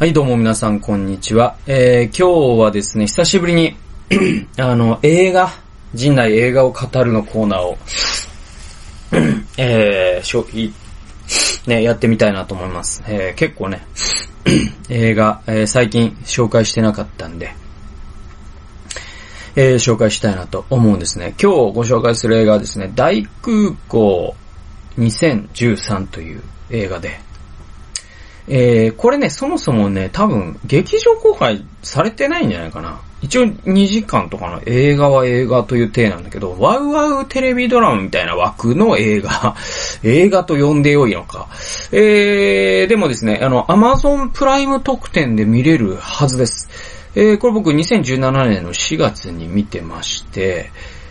はい、どうも皆さん、こんにちは。えー、今日はですね、久しぶりに、あの、映画、陣内映画を語るのコーナーを、えー、しょ、い、ね、やってみたいなと思います。えー、結構ね、映画、えー、最近紹介してなかったんで、えー、紹介したいなと思うんですね。今日ご紹介する映画はですね、大空港2013という映画で、えー、これね、そもそもね、多分、劇場公開されてないんじゃないかな。一応2時間とかの映画は映画という体なんだけど、ワウワウテレビドラマみたいな枠の映画、映画と呼んでよいのか。えー、でもですね、あの、アマゾンプライム特典で見れるはずです。えー、これ僕2017年の4月に見てまして、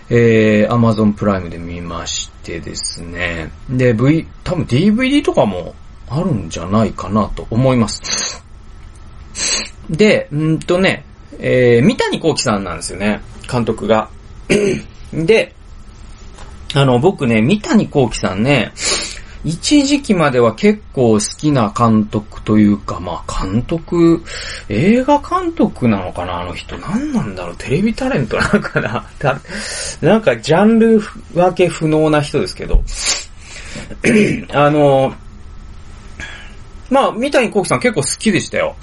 えー、アマゾンプライムで見ましてですね。で、V、多分 DVD とかもあるんじゃないかなと思います。で、んーとね、えー、三谷幸喜さんなんですよね、監督が。で、あの、僕ね、三谷幸喜さんね、一時期までは結構好きな監督というか、まあ監督、映画監督なのかなあの人。何なんだろうテレビタレントなのかな なんかジャンル分け不能な人ですけど。あの、まあ、三谷幸喜さん結構好きでしたよ。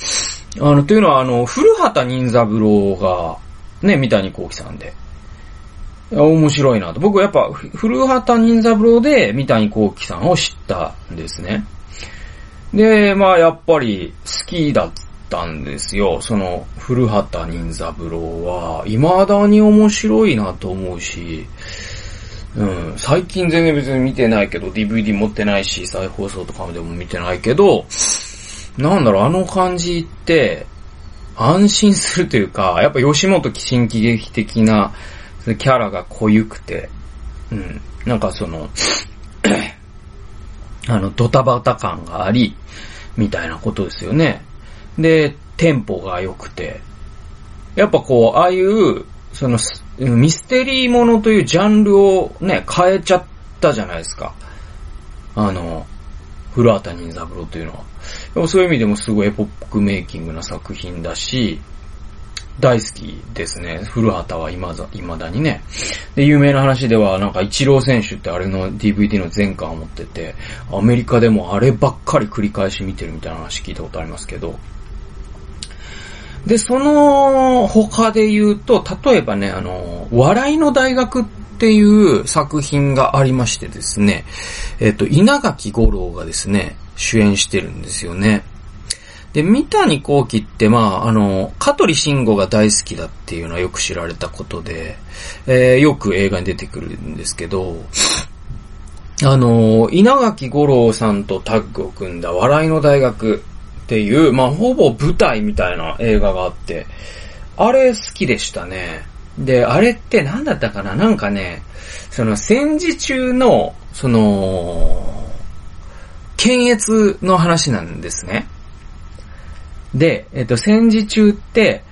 あの、というのは、あの、古畑任三郎が、ね、三谷幸喜さんで。面白いなと。僕はやっぱ、古畑任三郎で三谷幸喜さんを知ったんですね。で、まあ、やっぱり好きだったんですよ。その、古畑任三郎は、未だに面白いなと思うし、最近全然別に見てないけど、DVD 持ってないし、再放送とかでも見てないけど、なんだろう、あの感じって、安心するというか、やっぱ吉本新喜劇的なキャラが濃ゆくて、うん、なんかその、あの、ドタバタ感があり、みたいなことですよね。で、テンポが良くて、やっぱこう、ああいう、その、ミステリーものというジャンルをね、変えちゃったじゃないですか。あの、古畑任三郎というのは。でもそういう意味でもすごいエポックメイキングな作品だし、大好きですね。古畑は今だ、未だにね。で、有名な話では、なんか、一郎選手ってあれの DVD の全巻を持ってて、アメリカでもあればっかり繰り返し見てるみたいな話聞いたことありますけど。で、その他で言うと、例えばね、あの、笑いの大学っていう作品がありましてですね、えっと、稲垣吾郎がですね、主演してるんですよね。で、三谷幸喜って、まあ、あの、香取慎吾が大好きだっていうのはよく知られたことで、えー、よく映画に出てくるんですけど、あの、稲垣吾郎さんとタッグを組んだ笑いの大学っていう、まあ、ほぼ舞台みたいな映画があって、あれ好きでしたね。で、あれって何だったかな？なんかね、その戦時中の、その、検閲の話なんですね。で、えっと、戦時中って、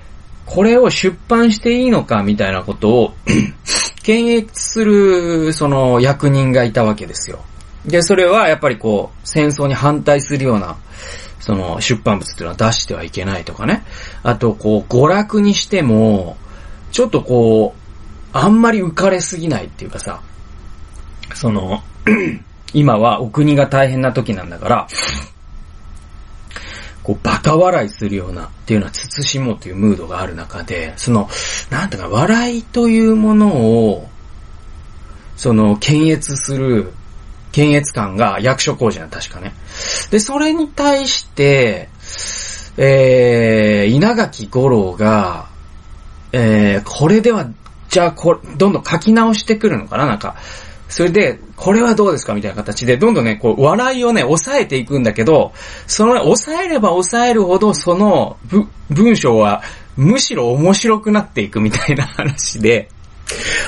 これを出版していいのかみたいなことを 検閲する、その役人がいたわけですよ。で、それはやっぱりこう、戦争に反対するような、その出版物っていうのは出してはいけないとかね。あと、こう、娯楽にしても、ちょっとこう、あんまり浮かれすぎないっていうかさ、その、今はお国が大変な時なんだから、こう、バカ笑いするようなっていうのは慎もうというムードがある中で、その、なんていうか、笑いというものを、その、検閲する、検閲官が役所工事な確かね。で、それに対して、えー、稲垣吾郎が、えー、これでは、じゃあ、これ、どんどん書き直してくるのかななんか、それで、これはどうですかみたいな形で、どんどんね、こう、笑いをね、抑えていくんだけど、その、抑えれば抑えるほど、その、文章は、むしろ面白くなっていくみたいな話で、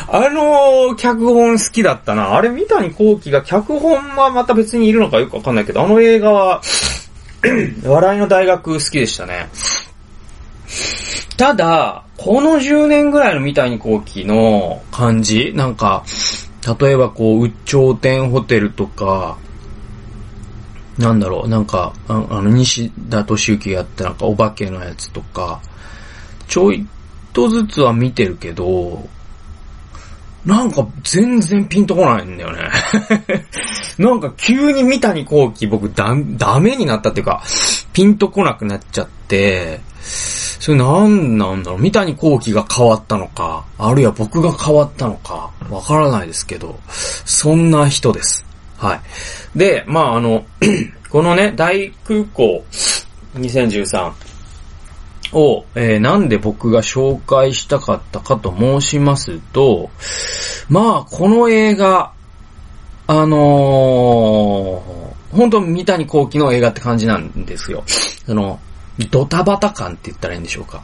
あの、脚本好きだったな。あれ、三谷幸喜が脚本はまた別にいるのかよくわかんないけど、あの映画は、笑いの大学好きでしたね。ただ、この10年ぐらいの三谷幸喜の感じなんか、例えばこう、宇頂天ホテルとか、なんだろう、なんか、ああの、西田敏行やってなんかお化けのやつとか、ちょいとずつは見てるけど、なんか全然ピンとこないんだよね。なんか急に三谷幸喜僕ダダメになったっていうか、ピンとこなくなっちゃって、それなんなんだろう？三谷幸喜が変わったのか、あるいは僕が変わったのか、わからないですけど、そんな人です。はい。で、まああの、このね、大空港2013を、えー、なんで僕が紹介したかったかと申しますと、まあ、この映画、あのー、本当三谷幸喜の映画って感じなんですよ。その、ドタバタ感って言ったらいいんでしょうか。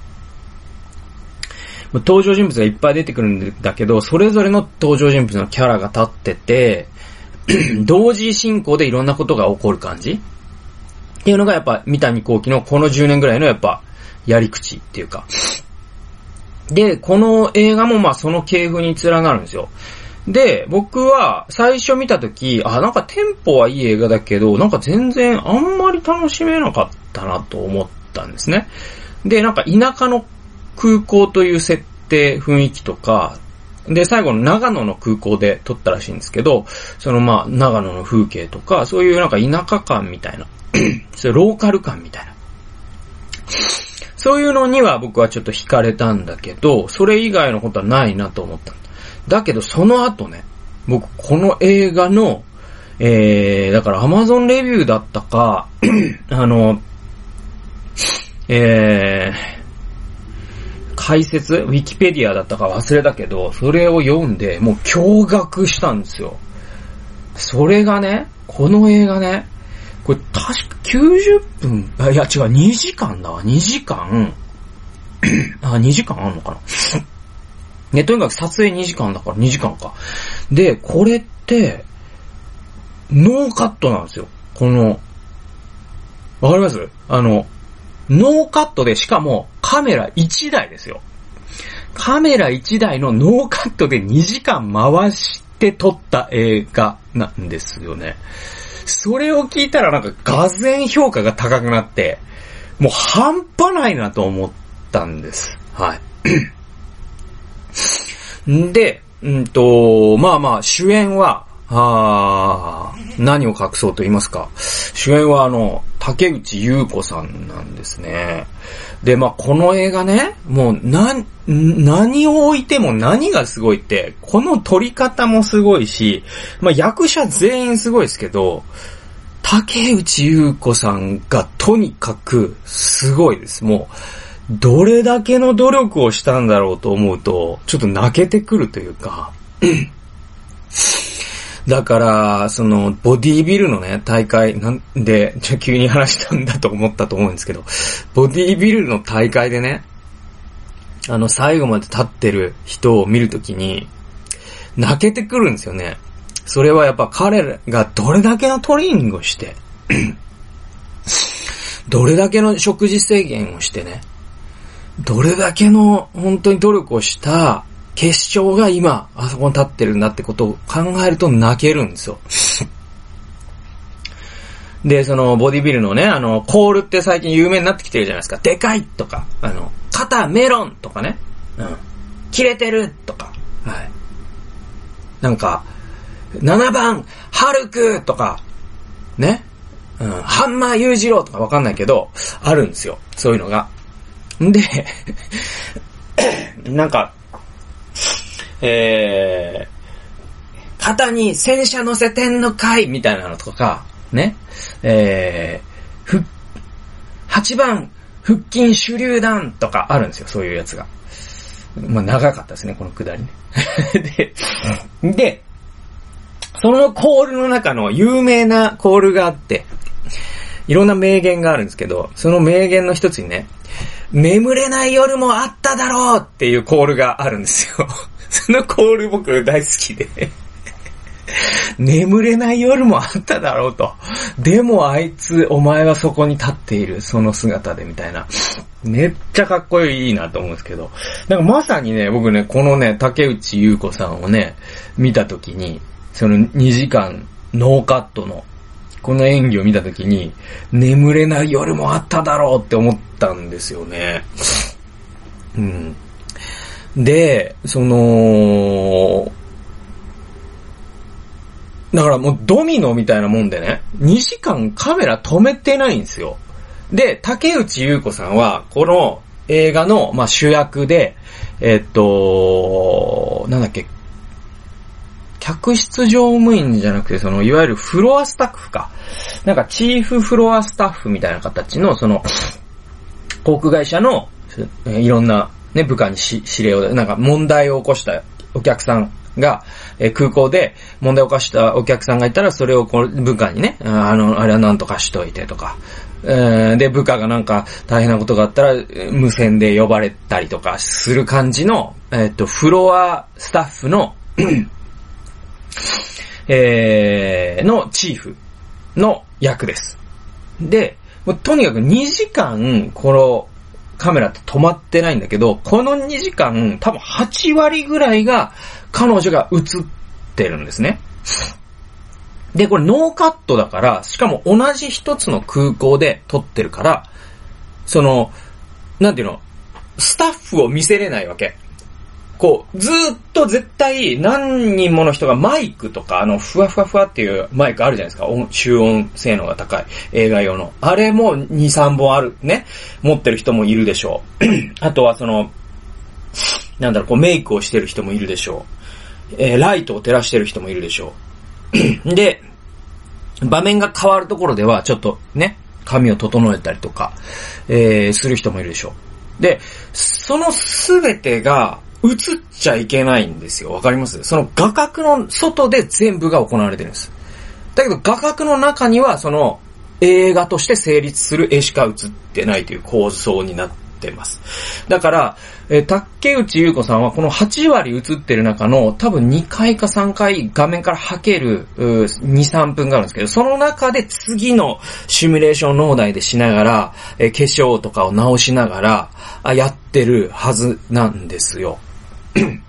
登場人物がいっぱい出てくるんだけど、それぞれの登場人物のキャラが立ってて、同時進行でいろんなことが起こる感じっていうのがやっぱ三谷幸喜のこの10年ぐらいのやっぱやり口っていうか。で、この映画もまあその系譜に連なるんですよ。で、僕は最初見たとき、あ、なんかテンポはいい映画だけど、なんか全然あんまり楽しめなかったなと思ったんですね。で、なんか田舎の空港という設定、雰囲気とか、で、最後の長野の空港で撮ったらしいんですけど、そのまあ、長野の風景とか、そういうなんか田舎感みたいな、そういうローカル感みたいな。そういうのには僕はちょっと惹かれたんだけど、それ以外のことはないなと思った。だけどその後ね、僕この映画の、えー、だから Amazon レビューだったか、あの、えー、解説ウィキペディアだったか忘れたけど、それを読んで、もう驚愕したんですよ。それがね、この映画ね、これ確か90分、あ、いや違う、2時間だわ、2時間。あ、2時間あんのかな。ね、とにかく撮影2時間だから2時間か。で、これって、ノーカットなんですよ。この、わかります？あの、ノーカットでしかもカメラ1台ですよ。カメラ1台のノーカットで2時間回して撮った映画なんですよね。それを聞いたらなんか、がぜ評価が高くなって、もう半端ないなと思ったんです。はい。で、うんと、まあまあ、主演は、あ何を隠そうと言いますか。主演はあの、竹内優子さんなんですね。で、まあ、この映画ね、もう、な、何を置いても何がすごいって、この撮り方もすごいし、まあ、役者全員すごいですけど、竹内優子さんがとにかくすごいです。もう、どれだけの努力をしたんだろうと思うと、ちょっと泣けてくるというか、だから、その、ボディービルのね、大会、なんで、じゃ急に話したんだと思ったと思うんですけど、ボディービルの大会でね、あの、最後まで立ってる人を見るときに、泣けてくるんですよね。それはやっぱ彼らがどれだけのトレーニングをして、どれだけの食事制限をしてね、どれだけの本当に努力をした結晶が今、あそこに立ってるんだってことを考えると泣けるんですよ。で、その、ボディビルのね、あの、コールって最近有名になってきてるじゃないですか。でかいとか、あの、肩メロンとかね。うん。切れてるとか。はい。なんか、7番、ハルクとか、ね。うん。ハンマー裕次郎とかわかんないけど、あるんですよ。そういうのが。んで、なんか、えー、肩に戦車乗せてんのかいみたいなのとか、ね。えー、ふ、8番、腹筋手榴弾とかあるんですよ、そういうやつが。まあ、長かったですね、このくだりね。で、で、そのコールの中の有名なコールがあって、いろんな名言があるんですけど、その名言の一つにね、眠れない夜もあっただろうっていうコールがあるんですよ。そのコール僕大好きで 眠れない夜もあっただろうと。でもあいつ、お前はそこに立っている、その姿でみたいな。めっちゃかっこいいなと思うんですけど。なんかまさにね、僕ね、このね、竹内優子さんをね、見たときに、その2時間ノーカットのこの演技を見たときに、眠れない夜もあっただろうって思ったんですよね。うん。で、その、だからもうドミノみたいなもんでね、2時間カメラ止めてないんですよ。で、竹内優子さんは、この映画の、まあ、主役で、えっと、なんだっけ、客室乗務員じゃなくて、その、いわゆるフロアスタッフか。なんか、チーフフロアスタッフみたいな形の、その、航空会社の、いろんな、ね、部下に指令を、なんか問題を起こしたお客さんが、え空港で問題を起こしたお客さんがいたら、それをこう部下にね、あの、あれはなんとかしといてとか、え、で、部下がなんか大変なことがあったら、無線で呼ばれたりとかする感じの、えっ、と、フロアスタッフのえー、のチーフの役です。で、もうとにかく2時間、このカメラって止まってないんだけど、この2時間、多分8割ぐらいが彼女が映ってるんですね。で、これノーカットだから、しかも同じ一つの空港で撮ってるから、その、なんていうの、スタッフを見せれないわけ。こう、ずっと絶対何人もの人がマイクとか、あの、ふわふわふわっていうマイクあるじゃないですか。音、集音性能が高い映画用の。あれも2、3本ある、ね。持ってる人もいるでしょう。あとはその、なんだろう、こうメイクをしてる人もいるでしょう。えー、ライトを照らしてる人もいるでしょう。で、場面が変わるところでは、ちょっとね、髪を整えたりとか、えー、する人もいるでしょう。で、そのすべてが、映っちゃいけないんですよ。わかります？その画角の外で全部が行われてるんです。だけど画角の中にはその映画として成立する絵しか映ってないという構造になってます。だから、え、竹内優子さんはこの8割映ってる中の多分2回か3回画面から吐ける2、3分があるんですけど、その中で次のシミュレーション脳内でしながら、え、化粧とかを直しながら、あやってるはずなんですよ。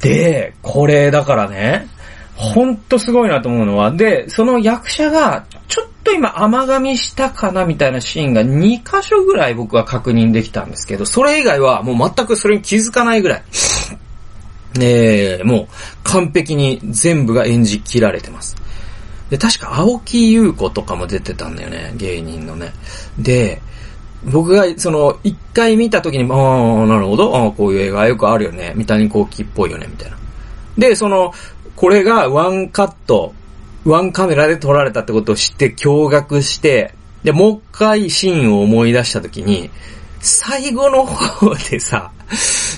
で、これだからね、ほんとすごいなと思うのは、で、その役者が、ちょっと今甘噛みしたかなみたいなシーンが2箇所ぐらい僕は確認できたんですけど、それ以外はもう全くそれに気づかないぐらい。ねえ、もう完璧に全部が演じ切られてます。で、確か青木優子とかも出てたんだよね、芸人のね。で、僕が、その、一回見た時に、ああ、なるほど、ああ、こういう映画よくあるよね、三谷幸喜っぽいよね、みたいな。で、その、これがワンカット、ワンカメラで撮られたってことを知って驚愕して、で、もう一回シーンを思い出した時に、最後の方でさ、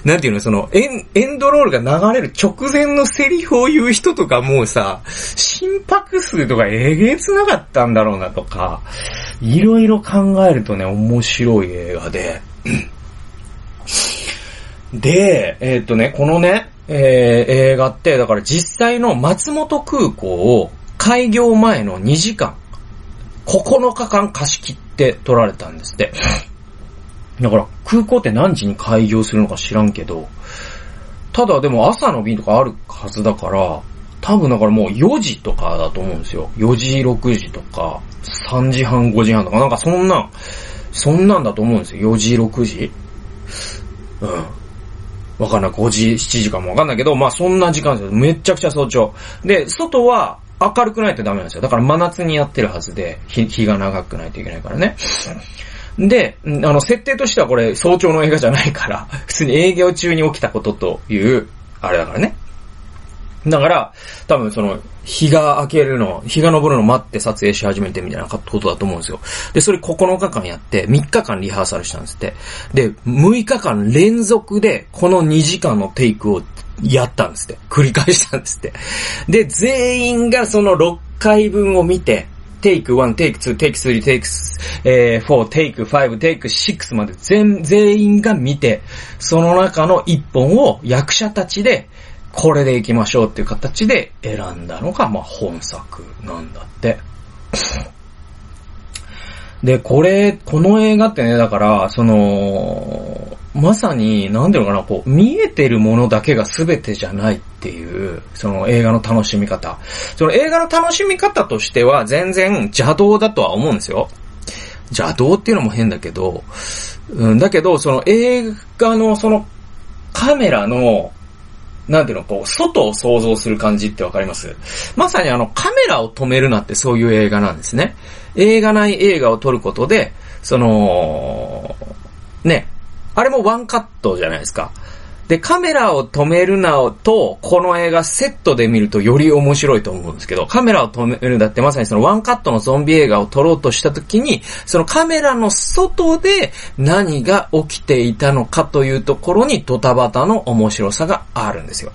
なんていうの、その、エン、エンドロールが流れる直前のセリフを言う人とかもうさ、心拍数とかえげつなかったんだろうなとか、いろいろ考えるとね、面白い映画で。で、えー、っとね、このね、えー、映画って、だから実際の松本空港を開業前の2時間、9日間貸し切って撮られたんですって。だから空港って何時に開業するのか知らんけど、ただでも朝の便とかあるはずだから、多分だからもう4時とかだと思うんですよ。4時、6時とか、3時半、5時半とか、なんかそんな、そんなんだと思うんですよ。4時、6時うん。わかんない。5時、7時かもわかんないけど、まあそんな時間ですよ。めちゃくちゃ早朝。で、外は明るくないとダメなんですよ。だから真夏にやってるはずで、日日が長くないといけないからね。で、あの、設定としてはこれ早朝の映画じゃないから、普通に営業中に起きたことという、あれだからね。だから、多分その、日が明けるの、日が昇るの待って撮影し始めてみたいなことだと思うんですよ。で、それ9日間やって、3日間リハーサルしたんですって。で、6日間連続で、この2時間のテイクをやったんですって。繰り返したんですって。で、全員がその6回分を見て、テイク1、テイク2、テイク3、テイク、4、テイク5、テイク6まで全、全員が見て、その中の1本を役者たちで、これで行きましょうっていう形で選んだのが、まあ、本作なんだって。で、これ、この映画ってね、だから、その、まさに、なんていうのかな、こう、見えてるものだけが全てじゃないっていう、その映画の楽しみ方。その映画の楽しみ方としては全然邪道だとは思うんですよ。邪道っていうのも変だけど、うん、だけど、その映画のそのカメラの、なんていうの、こう、外を想像する感じってわかります？まさにあの、カメラを止めるなってそういう映画なんですね。映画内映画を撮ることで、その、あれもワンカットじゃないですか。で、カメラを止めるなと、この映画セットで見るとより面白いと思うんですけど、カメラを止めるんだってまさにそのワンカットのゾンビ映画を撮ろうとした時に、そのカメラの外で何が起きていたのかというところにドタバタの面白さがあるんですよ。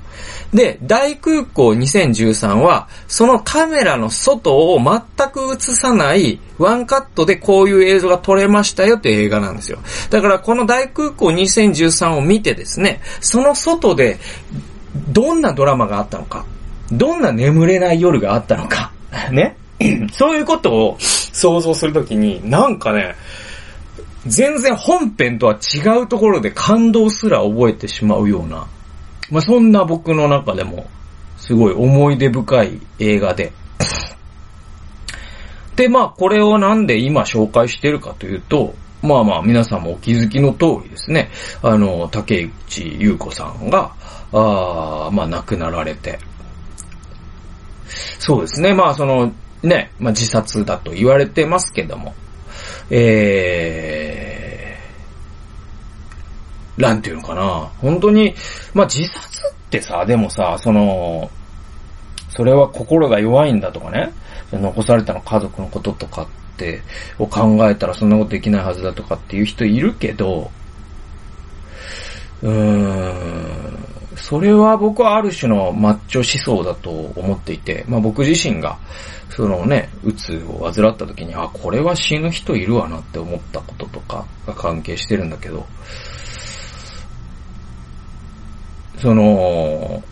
で、大空港2013は、そのカメラの外を全く映さないワンカットでこういう映像が撮れましたよっていう映画なんですよ。だからこの大空港2013を見てですね、その外でどんなドラマがあったのか、どんな眠れない夜があったのか、ね？そういうことを想像するときに、なんかね、全然本編とは違うところで感動すら覚えてしまうような、まあ、そんな僕の中でも、すごい思い出深い映画で。で、まあ、これをなんで今紹介してるかというと、まあまあ、皆さんもお気づきの通りですね、あの、竹内優子さんが、あまあ、亡くなられて。そうですね、まあ、その、ね、まあ、自殺だと言われてますけども、えー、なんていうのかな。本当に、まあ、自殺ってさ、でもさ、その、それは心が弱いんだとかね、残されたの家族のこととかって、を考えたらそんなことできないはずだとかっていう人いるけど、うーん、それは僕はある種のマッチョ思想だと思っていて、まあ僕自身が、そのね、うつを患った時に、あ、これは死ぬ人いるわなって思ったこととかが関係してるんだけど、その、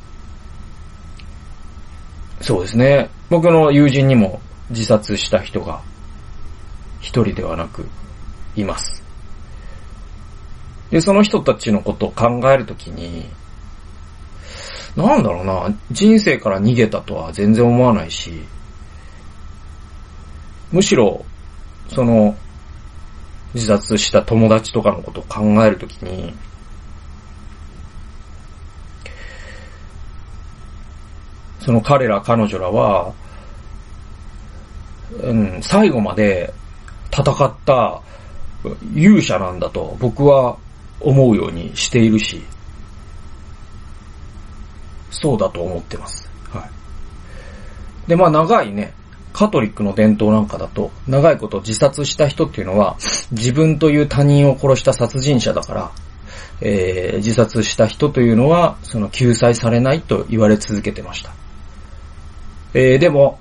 そうですね。僕の友人にも自殺した人が一人ではなくいます。で、その人たちのことを考えるときに、なんだろうな、人生から逃げたとは全然思わないし、むしろ、その、自殺した友達とかのことを考えるときに、その彼ら彼女らは、うん、最後まで戦った勇者なんだと僕は思うようにしているし、そうだと思ってます。はい。で、まあ長いね、カトリックの伝統なんかだと、長いこと自殺した人っていうのは、自分という他人を殺した殺人者だから、えー、自殺した人というのは、その救済されないと言われ続けてました。えー、でも、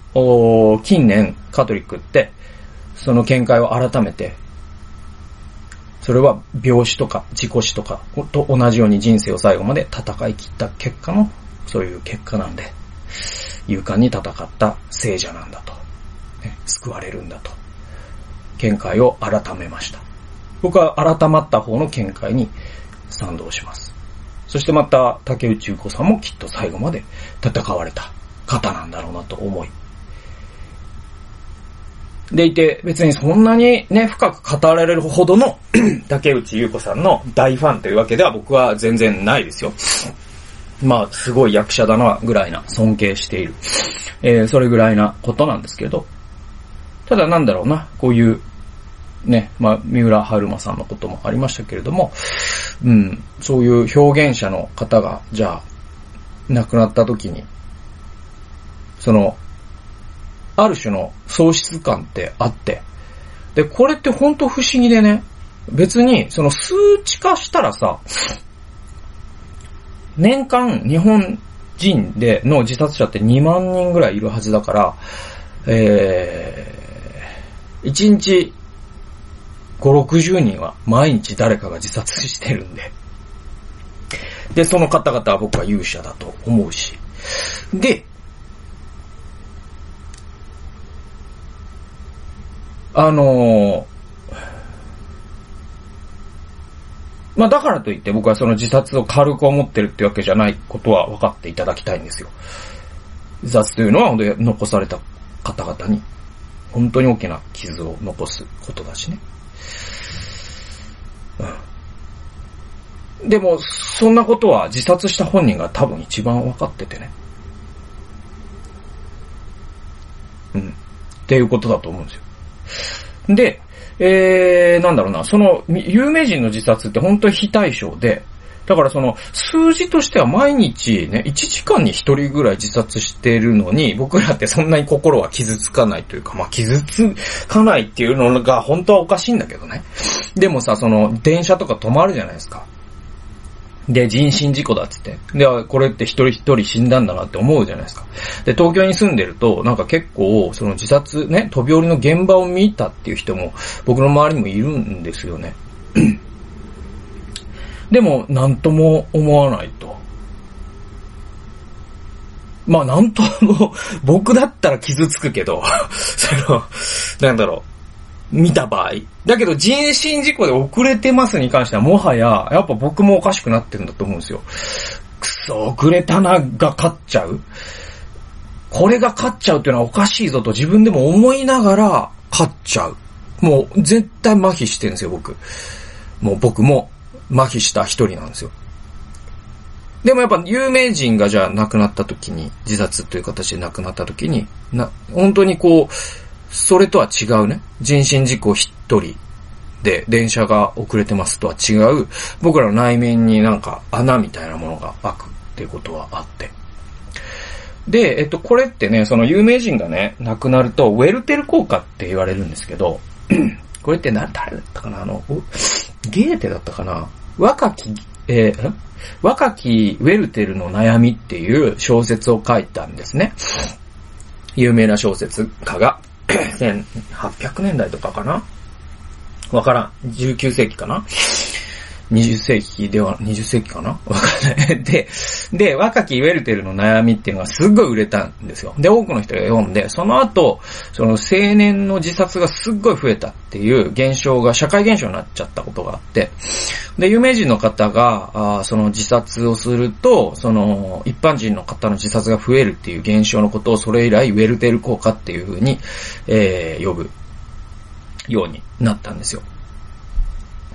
近年カトリックって、その見解を改めて、それは病死とか自己死とかと同じように人生を最後まで戦い切った結果の、そういう結果なんで、勇敢に戦った聖者なんだと、ね、救われるんだと、見解を改めました。僕は改まった方の見解に賛同します。そしてまた竹内優子さんもきっと最後まで戦われた。方なんだろうなと思い。でいて、別にそんなにね、深く語られるほどの 竹内優子さんの大ファンというわけでは僕は全然ないですよ。まあ、すごい役者だな、ぐらいな、尊敬している。えー、それぐらいなことなんですけど。ただなんだろうな、こういう、ね、まあ、三浦春馬さんのこともありましたけれども、うん、そういう表現者の方が、じゃあ、亡くなった時に、その、ある種の喪失感ってあって、で、これってほんと不思議でね、別に、その数値化したらさ、年間日本人での自殺者って2万人ぐらいいるはずだから、えー、1日5、60人は毎日誰かが自殺してるんで。で、その方々は僕は勇者だと思うし。で、あのまあだからといって僕はその自殺を軽く思ってるってわけじゃないことは分かっていただきたいんですよ。自殺というのは本当に残された方々に本当に大きな傷を残すことだしね。うん。でも、そんなことは自殺した本人が多分一番分かっててね。うん。っていうことだと思うんですよ。で、えー、なんだろうな、その、有名人の自殺って本当に非対称で、だからその、数字としては毎日ね、1時間に1人ぐらい自殺してるのに、僕らってそんなに心は傷つかないというか、まあ傷つかないっていうのが本当はおかしいんだけどね。でもさ、その、電車とか止まるじゃないですか。で、人身事故だっつって。で、これって一人一人死んだんだなって思うじゃないですか。で、東京に住んでると、なんか結構、その自殺ね、飛び降りの現場を見たっていう人も、僕の周りにもいるんですよね。でも、なんとも思わないと。まあ、なんとも、僕だったら傷つくけど、その、なんだろう。見た場合。だけど人身事故で遅れてますに関してはもはや、やっぱ僕もおかしくなってるんだと思うんですよ。くそ、遅れたなが勝っちゃう。これが勝っちゃうっていうのはおかしいぞと自分でも思いながら勝っちゃう。もう絶対麻痺してるんですよ、僕。もう僕も麻痺した一人なんですよ。でもやっぱ有名人がじゃあ亡くなった時に、自殺という形で亡くなった時に、な、本当にこう、それとは違うね。人身事故一人で電車が遅れてますとは違う、僕らの内面になんか穴みたいなものが開くっていうことはあって。で、えっと、これってね、その有名人がね、亡くなると、ウェルテル効果って言われるんですけど、これってな、誰だったかな？あの、ゲーテだったかな？若き、えー、若きウェルテルの悩みっていう小説を書いたんですね。有名な小説家が。1800年代とかかな？わからん。19世紀かな？?20 世紀では、20世紀かな？わかんない。で、で、若きウェルテルの悩みっていうのがすっごい売れたんですよ。で、多くの人が読んで、その後、その青年の自殺がすっごい増えたっていう現象が社会現象になっちゃったことがあって、で、有名人の方が、あその自殺をすると、その、一般人の方の自殺が増えるっていう現象のことをそれ以来ウェルテル効果っていう風に、えー、呼ぶようになったんですよ。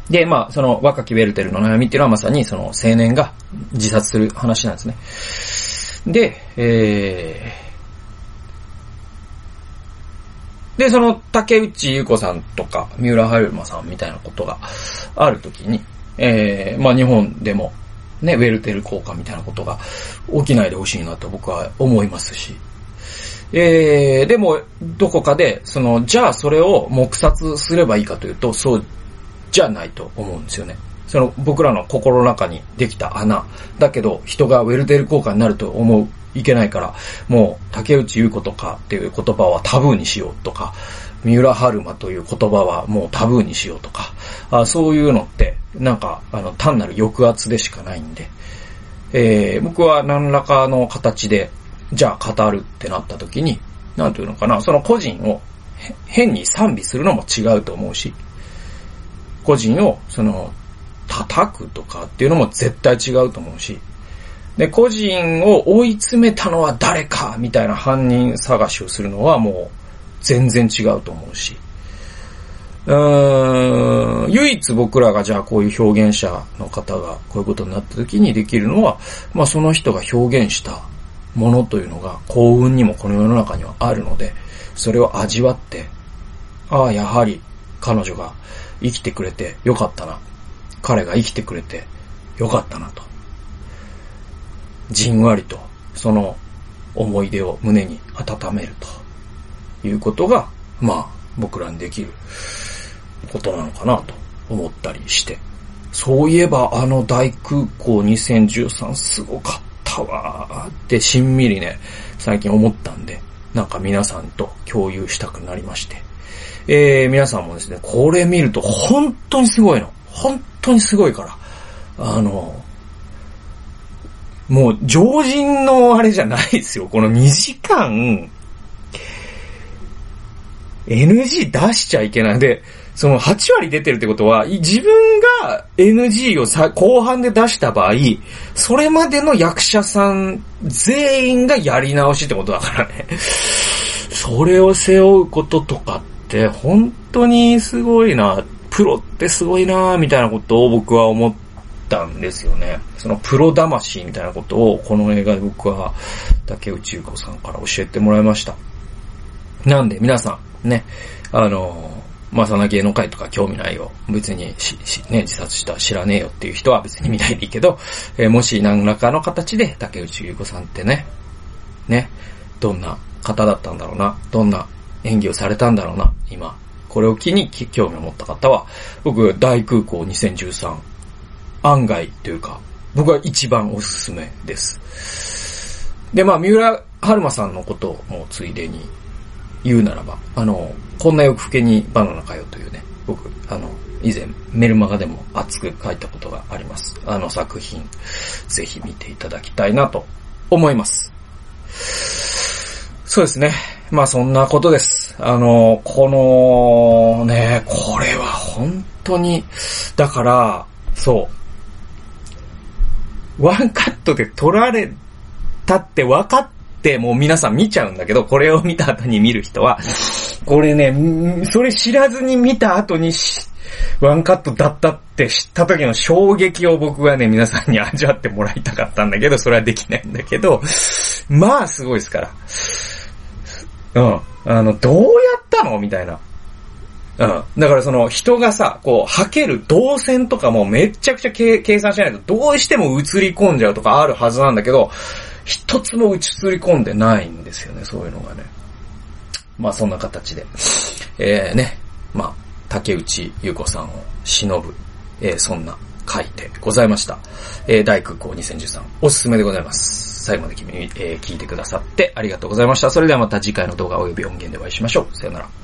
で、まあ、その若きウェルテルの悩みっていうのはまさにその青年が自殺する話なんですね。で、えー、で、その竹内優子さんとか三浦春馬さんみたいなことがあるときに、えー、まあ日本でもね、ウェルテル効果みたいなことが起きないでほしいなと僕は思いますし、えー、でも、どこかで、その、じゃあそれを黙殺すればいいかというと、そうじゃないと思うんですよね。その、僕らの心の中にできた穴。だけど、人がウェルテル効果になると思う、いけないから、もう、竹内優子とかっていう言葉はタブーにしようとか、三浦春馬という言葉はもうタブーにしようとか、あそういうのって、なんか、あの、単なる抑圧でしかないんで、えー、僕は何らかの形で、じゃあ語るってなった時に、なんていうのかな、その個人を変に賛美するのも違うと思うし、個人を、その、叩くとかっていうのも絶対違うと思うし、で、個人を追い詰めたのは誰かみたいな犯人探しをするのはもう全然違うと思うし、うーん、唯一僕らがじゃあこういう表現者の方がこういうことになった時にできるのは、まあその人が表現したものというのが幸運にもこの世の中にはあるので、それを味わって、ああ、やはり彼女が生きてくれてよかったな。彼が生きてくれてよかったなと。じんわりとその思い出を胸に温めるということが、まあ僕らにできることなのかなと思ったりして。そういえばあの大空港2013すごかったわーってしんみりね、最近思ったんで、なんか皆さんと共有したくなりまして。えー、皆さんもですね、これ見ると本当にすごいの。本当にすごいから。あの、もう常人のあれじゃないですよ。この2時間、NG 出しちゃいけない。で、その8割出てるってことは、自分が NG をさ後半で出した場合、それまでの役者さん全員がやり直しってことだからね。それを背負うこととかっ本当にすごいな、プロってすごいな、みたいなことを僕は思ったんですよね。そのプロ魂みたいなことをこの映画で僕は竹内優子さんから教えてもらいました。なんで皆さんね、あの、まあ、そんな芸能界とか興味ないよ。別にし、し、ね、自殺した知らねえよっていう人は別に見ないでいいけど、えー、もし何らかの形で竹内優子さんってね、ね、どんな方だったんだろうな、どんな演技をされたんだろうな、今。これを機に興味を持った方は、僕、大空港2013、案外というか、僕は一番おすすめです。で、まあ、三浦春馬さんのこともついでに言うならば、あの、こんな夜更けにバナナかよというね、僕、あの、以前メルマガでも熱く書いたことがあります。あの作品、ぜひ見ていただきたいなと思います。そうですね。まあそんなことです。あの、この、ね、これは本当に、だから、そう。ワンカットで撮られたって分かってもう皆さん見ちゃうんだけど、これを見た後に見る人は、これね、それ知らずに見た後にワンカットだったって知った時の衝撃を僕はね、皆さんに味わってもらいたかったんだけど、それはできないんだけど、まあすごいですから。うん。あの、どうやったのみたいな。うん。だからその人がさ、こう、吐ける動線とかもめちゃくちゃ計算しないとどうしても映り込んじゃうとかあるはずなんだけど、一つも映り込んでないんですよね、そういうのがね。まあそんな形で。えー、ね、まあ、竹内優子さんを忍ぶ、えー、そんな回でございました。えー、大空港2013、おすすめでございます。最後まで君、えー、聞いてくださってありがとうございました。それではまた次回の動画及び音源でお会いしましょう。さよなら。